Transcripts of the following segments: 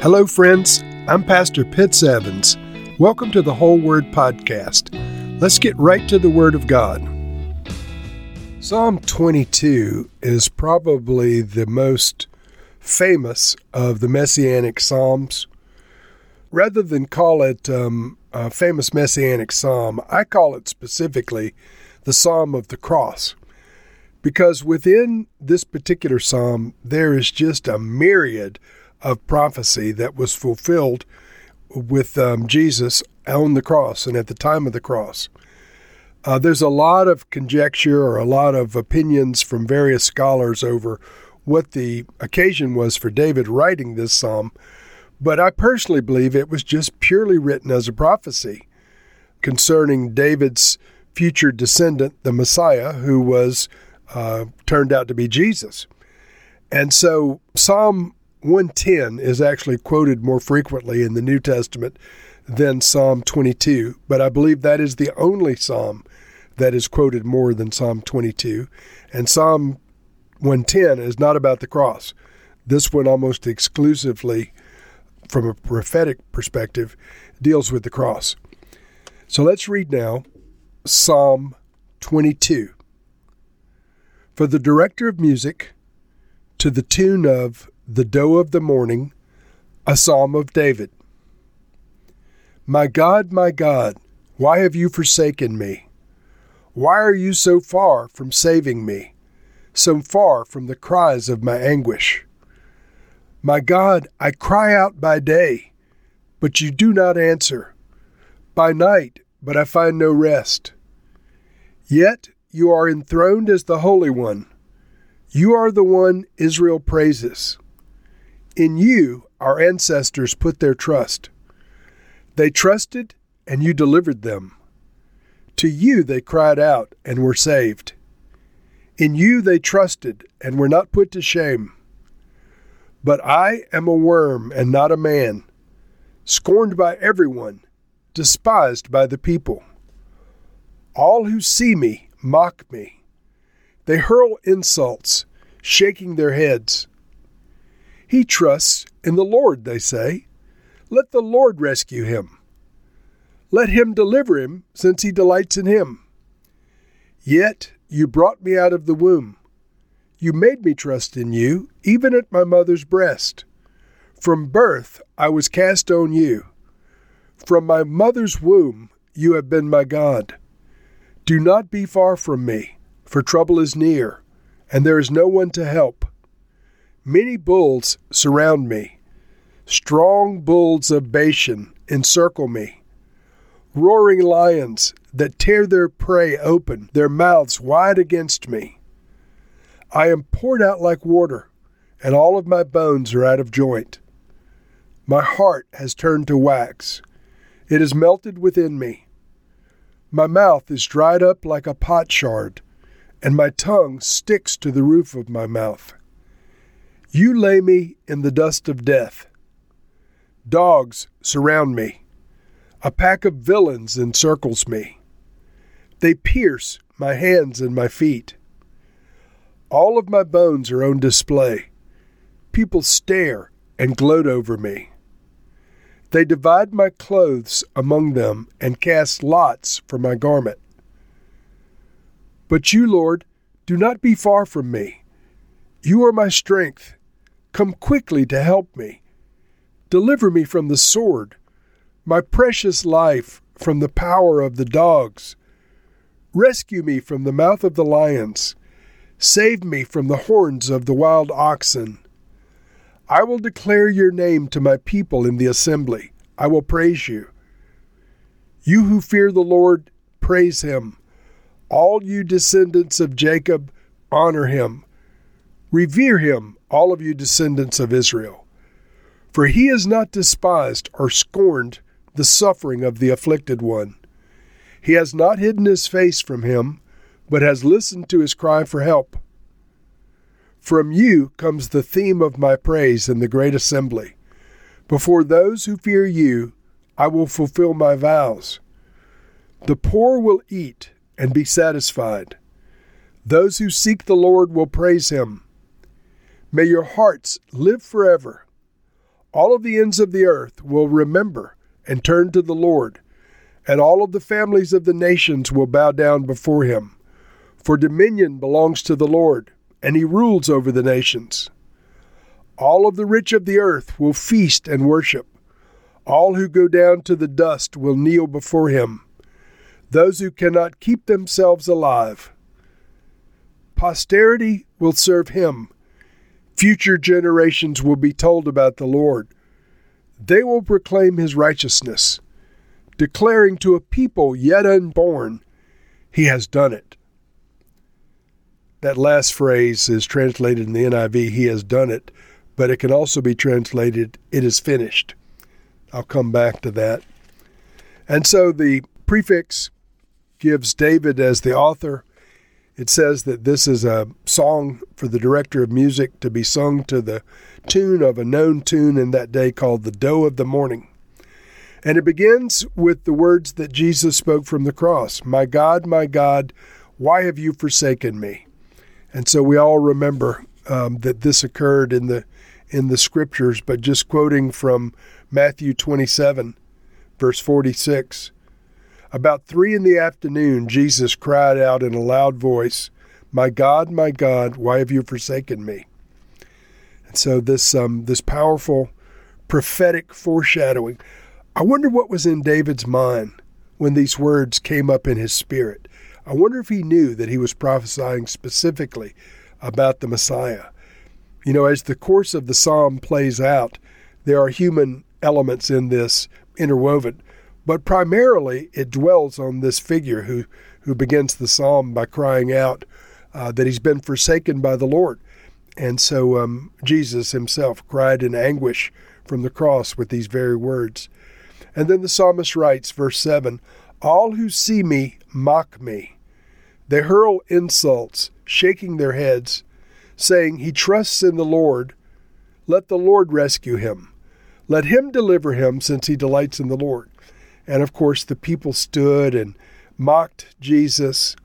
Hello, friends. I'm Pastor Pitts Evans. Welcome to the Whole Word Podcast. Let's get right to the Word of God. Psalm 22 is probably the most famous of the Messianic Psalms. Rather than call it um, a famous Messianic Psalm, I call it specifically the Psalm of the Cross. Because within this particular Psalm, there is just a myriad of prophecy that was fulfilled with um, Jesus on the cross and at the time of the cross. Uh, there's a lot of conjecture or a lot of opinions from various scholars over what the occasion was for David writing this psalm, but I personally believe it was just purely written as a prophecy concerning David's future descendant, the Messiah, who was uh, turned out to be Jesus. And so Psalm 110 is actually quoted more frequently in the New Testament than Psalm 22, but I believe that is the only psalm that is quoted more than Psalm 22. And Psalm 110 is not about the cross. This one almost exclusively, from a prophetic perspective, deals with the cross. So let's read now Psalm 22. For the director of music, to the tune of the Doe of the Morning, a Psalm of David. My God, my God, why have you forsaken me? Why are you so far from saving me, so far from the cries of my anguish? My God, I cry out by day, but you do not answer, by night, but I find no rest. Yet you are enthroned as the Holy One. You are the one Israel praises. In you, our ancestors put their trust. They trusted, and you delivered them. To you they cried out and were saved. In you they trusted and were not put to shame. But I am a worm and not a man, scorned by everyone, despised by the people. All who see me mock me. They hurl insults, shaking their heads. He trusts in the Lord, they say. Let the Lord rescue him. Let him deliver him, since he delights in him. Yet you brought me out of the womb. You made me trust in you, even at my mother's breast. From birth I was cast on you. From my mother's womb you have been my God. Do not be far from me, for trouble is near, and there is no one to help. Many bulls surround me. Strong bulls of Bashan encircle me. Roaring lions that tear their prey open, their mouths wide against me. I am poured out like water, and all of my bones are out of joint. My heart has turned to wax. It is melted within me. My mouth is dried up like a potsherd, and my tongue sticks to the roof of my mouth. You lay me in the dust of death. Dogs surround me. A pack of villains encircles me. They pierce my hands and my feet. All of my bones are on display. People stare and gloat over me. They divide my clothes among them and cast lots for my garment. But you, Lord, do not be far from me. You are my strength Come quickly to help me. Deliver me from the sword, my precious life from the power of the dogs. Rescue me from the mouth of the lions. Save me from the horns of the wild oxen. I will declare your name to my people in the assembly. I will praise you. You who fear the Lord, praise him. All you descendants of Jacob, honor him. Revere him, all of you descendants of Israel. For he has not despised or scorned the suffering of the afflicted one. He has not hidden his face from him, but has listened to his cry for help. From you comes the theme of my praise in the great assembly. Before those who fear you, I will fulfill my vows. The poor will eat and be satisfied. Those who seek the Lord will praise him. May your hearts live forever. All of the ends of the earth will remember and turn to the Lord, and all of the families of the nations will bow down before him. For dominion belongs to the Lord, and he rules over the nations. All of the rich of the earth will feast and worship. All who go down to the dust will kneel before him. Those who cannot keep themselves alive. Posterity will serve him. Future generations will be told about the Lord. They will proclaim his righteousness, declaring to a people yet unborn, He has done it. That last phrase is translated in the NIV, He has done it, but it can also be translated, It is finished. I'll come back to that. And so the prefix gives David as the author. It says that this is a song for the director of music to be sung to the tune of a known tune in that day called the Doe of the Morning. And it begins with the words that Jesus spoke from the cross My God, my God, why have you forsaken me? And so we all remember um, that this occurred in the in the scriptures, but just quoting from Matthew 27, verse 46. About three in the afternoon, Jesus cried out in a loud voice, My God, my God, why have you forsaken me? And so this um, this powerful prophetic foreshadowing. I wonder what was in David's mind when these words came up in his spirit. I wonder if he knew that he was prophesying specifically about the Messiah. You know, as the course of the psalm plays out, there are human elements in this interwoven, but primarily it dwells on this figure who, who begins the psalm by crying out uh, that he's been forsaken by the Lord. And so um, Jesus himself cried in anguish from the cross with these very words. And then the psalmist writes, verse 7 All who see me mock me. They hurl insults, shaking their heads, saying, He trusts in the Lord. Let the Lord rescue him. Let him deliver him, since he delights in the Lord. And of course, the people stood and mocked Jesus.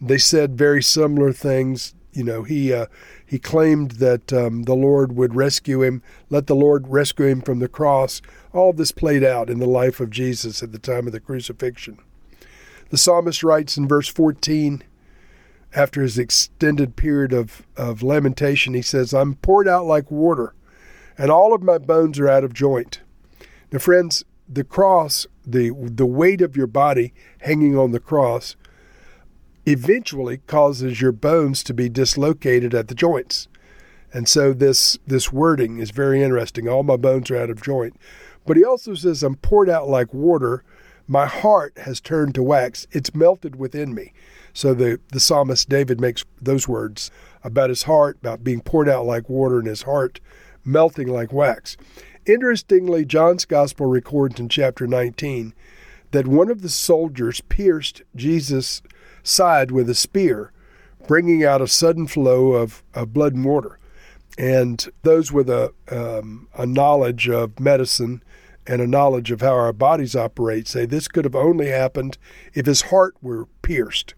They said very similar things. You know, he uh, he claimed that um, the Lord would rescue him, let the Lord rescue him from the cross. All this played out in the life of Jesus at the time of the crucifixion. The psalmist writes in verse 14, after his extended period of, of lamentation, he says, I'm poured out like water, and all of my bones are out of joint. Now, friends, the cross, the, the weight of your body hanging on the cross, eventually causes your bones to be dislocated at the joints. And so this this wording is very interesting. All my bones are out of joint. But he also says, I'm poured out like water. My heart has turned to wax. It's melted within me. So the, the psalmist David makes those words about his heart, about being poured out like water and his heart melting like wax. Interestingly, John's gospel records in chapter 19 that one of the soldiers pierced Jesus' side with a spear, bringing out a sudden flow of, of blood and water. And those with a, um, a knowledge of medicine and a knowledge of how our bodies operate say this could have only happened if his heart were pierced.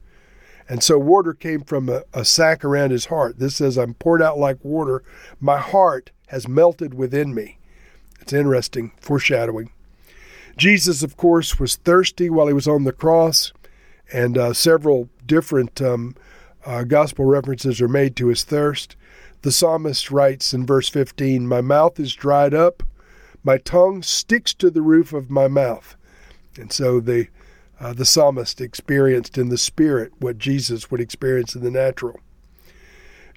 And so water came from a, a sack around his heart. This says, I'm poured out like water. My heart has melted within me. It's interesting, foreshadowing. Jesus, of course, was thirsty while he was on the cross and uh, several different um, uh, gospel references are made to his thirst. The psalmist writes in verse 15, My mouth is dried up, my tongue sticks to the roof of my mouth. And so the, uh, the psalmist experienced in the spirit what Jesus would experience in the natural.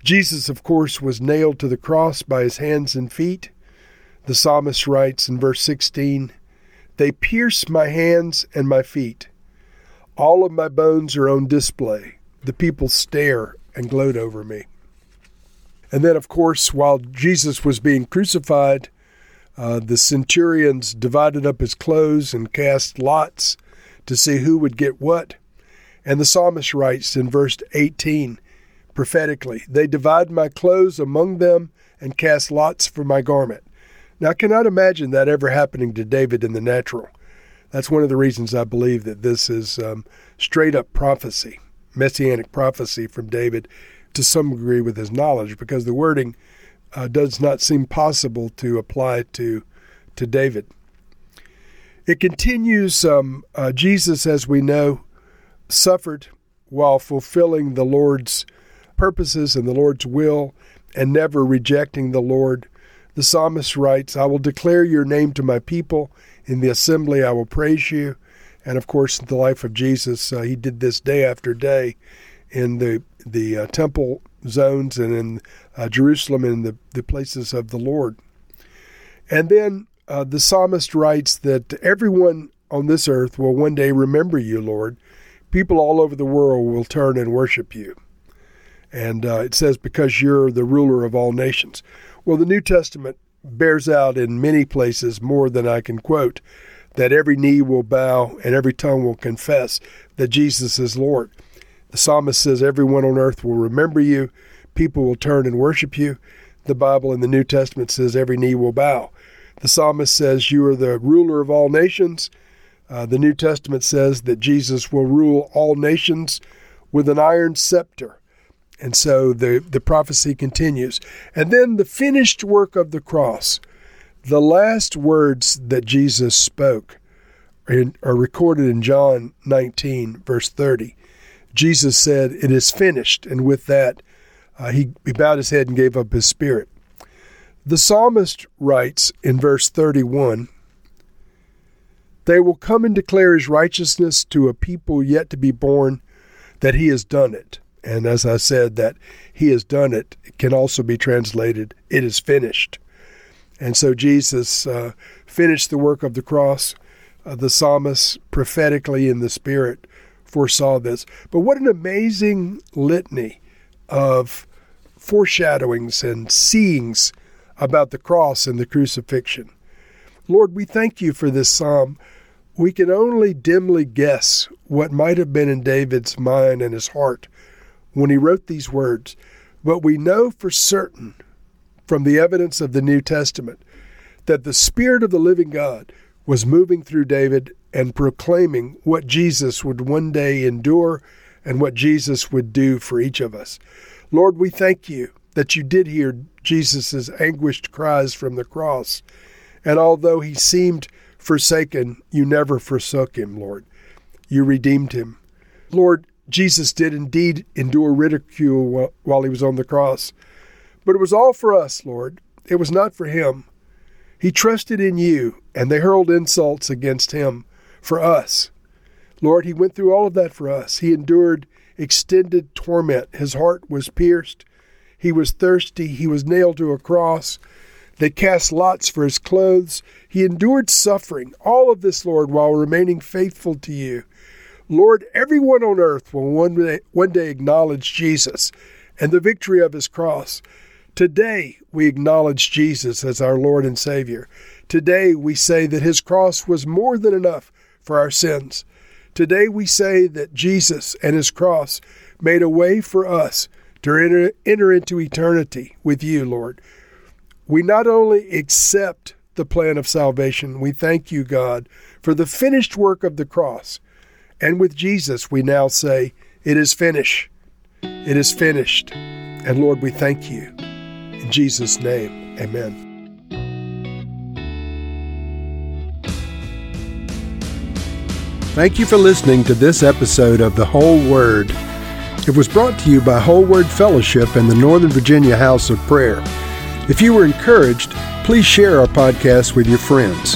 Jesus, of course, was nailed to the cross by his hands and feet. The psalmist writes in verse 16, They pierce my hands and my feet. All of my bones are on display. The people stare and gloat over me. And then, of course, while Jesus was being crucified, uh, the centurions divided up his clothes and cast lots to see who would get what. And the psalmist writes in verse 18 prophetically, They divide my clothes among them and cast lots for my garment. Now, I cannot imagine that ever happening to David in the natural. That's one of the reasons I believe that this is um, straight up prophecy, messianic prophecy from David to some degree with his knowledge, because the wording uh, does not seem possible to apply to to David. It continues um, uh, Jesus, as we know, suffered while fulfilling the Lord's purposes and the Lord's will and never rejecting the Lord. The psalmist writes, I will declare your name to my people. In the assembly, I will praise you. And of course, the life of Jesus, uh, he did this day after day in the the uh, temple zones and in uh, Jerusalem and the, the places of the Lord. And then uh, the psalmist writes that everyone on this earth will one day remember you, Lord. People all over the world will turn and worship you. And uh, it says, because you're the ruler of all nations. Well, the New Testament bears out in many places more than I can quote that every knee will bow and every tongue will confess that Jesus is Lord. The psalmist says, Everyone on earth will remember you, people will turn and worship you. The Bible in the New Testament says, Every knee will bow. The psalmist says, You are the ruler of all nations. Uh, the New Testament says that Jesus will rule all nations with an iron scepter. And so the, the prophecy continues. And then the finished work of the cross, the last words that Jesus spoke are recorded in John 19, verse 30. Jesus said, It is finished. And with that, uh, he, he bowed his head and gave up his spirit. The psalmist writes in verse 31 They will come and declare his righteousness to a people yet to be born, that he has done it. And as I said, that he has done it, can also be translated, it is finished. And so Jesus uh, finished the work of the cross. Uh, the psalmist prophetically in the Spirit foresaw this. But what an amazing litany of foreshadowings and seeings about the cross and the crucifixion. Lord, we thank you for this psalm. We can only dimly guess what might have been in David's mind and his heart when he wrote these words, but we know for certain from the evidence of the New Testament that the Spirit of the living God was moving through David and proclaiming what Jesus would one day endure and what Jesus would do for each of us. Lord, we thank you that you did hear Jesus' anguished cries from the cross. And although he seemed forsaken, you never forsook him, Lord. You redeemed him. Lord, Jesus did indeed endure ridicule while he was on the cross. But it was all for us, Lord. It was not for him. He trusted in you, and they hurled insults against him for us. Lord, he went through all of that for us. He endured extended torment. His heart was pierced. He was thirsty. He was nailed to a cross. They cast lots for his clothes. He endured suffering. All of this, Lord, while remaining faithful to you. Lord, everyone on earth will one day, one day acknowledge Jesus and the victory of his cross. Today, we acknowledge Jesus as our Lord and Savior. Today, we say that his cross was more than enough for our sins. Today, we say that Jesus and his cross made a way for us to enter, enter into eternity with you, Lord. We not only accept the plan of salvation, we thank you, God, for the finished work of the cross. And with Jesus, we now say, It is finished. It is finished. And Lord, we thank you. In Jesus' name, amen. Thank you for listening to this episode of The Whole Word. It was brought to you by Whole Word Fellowship and the Northern Virginia House of Prayer. If you were encouraged, please share our podcast with your friends.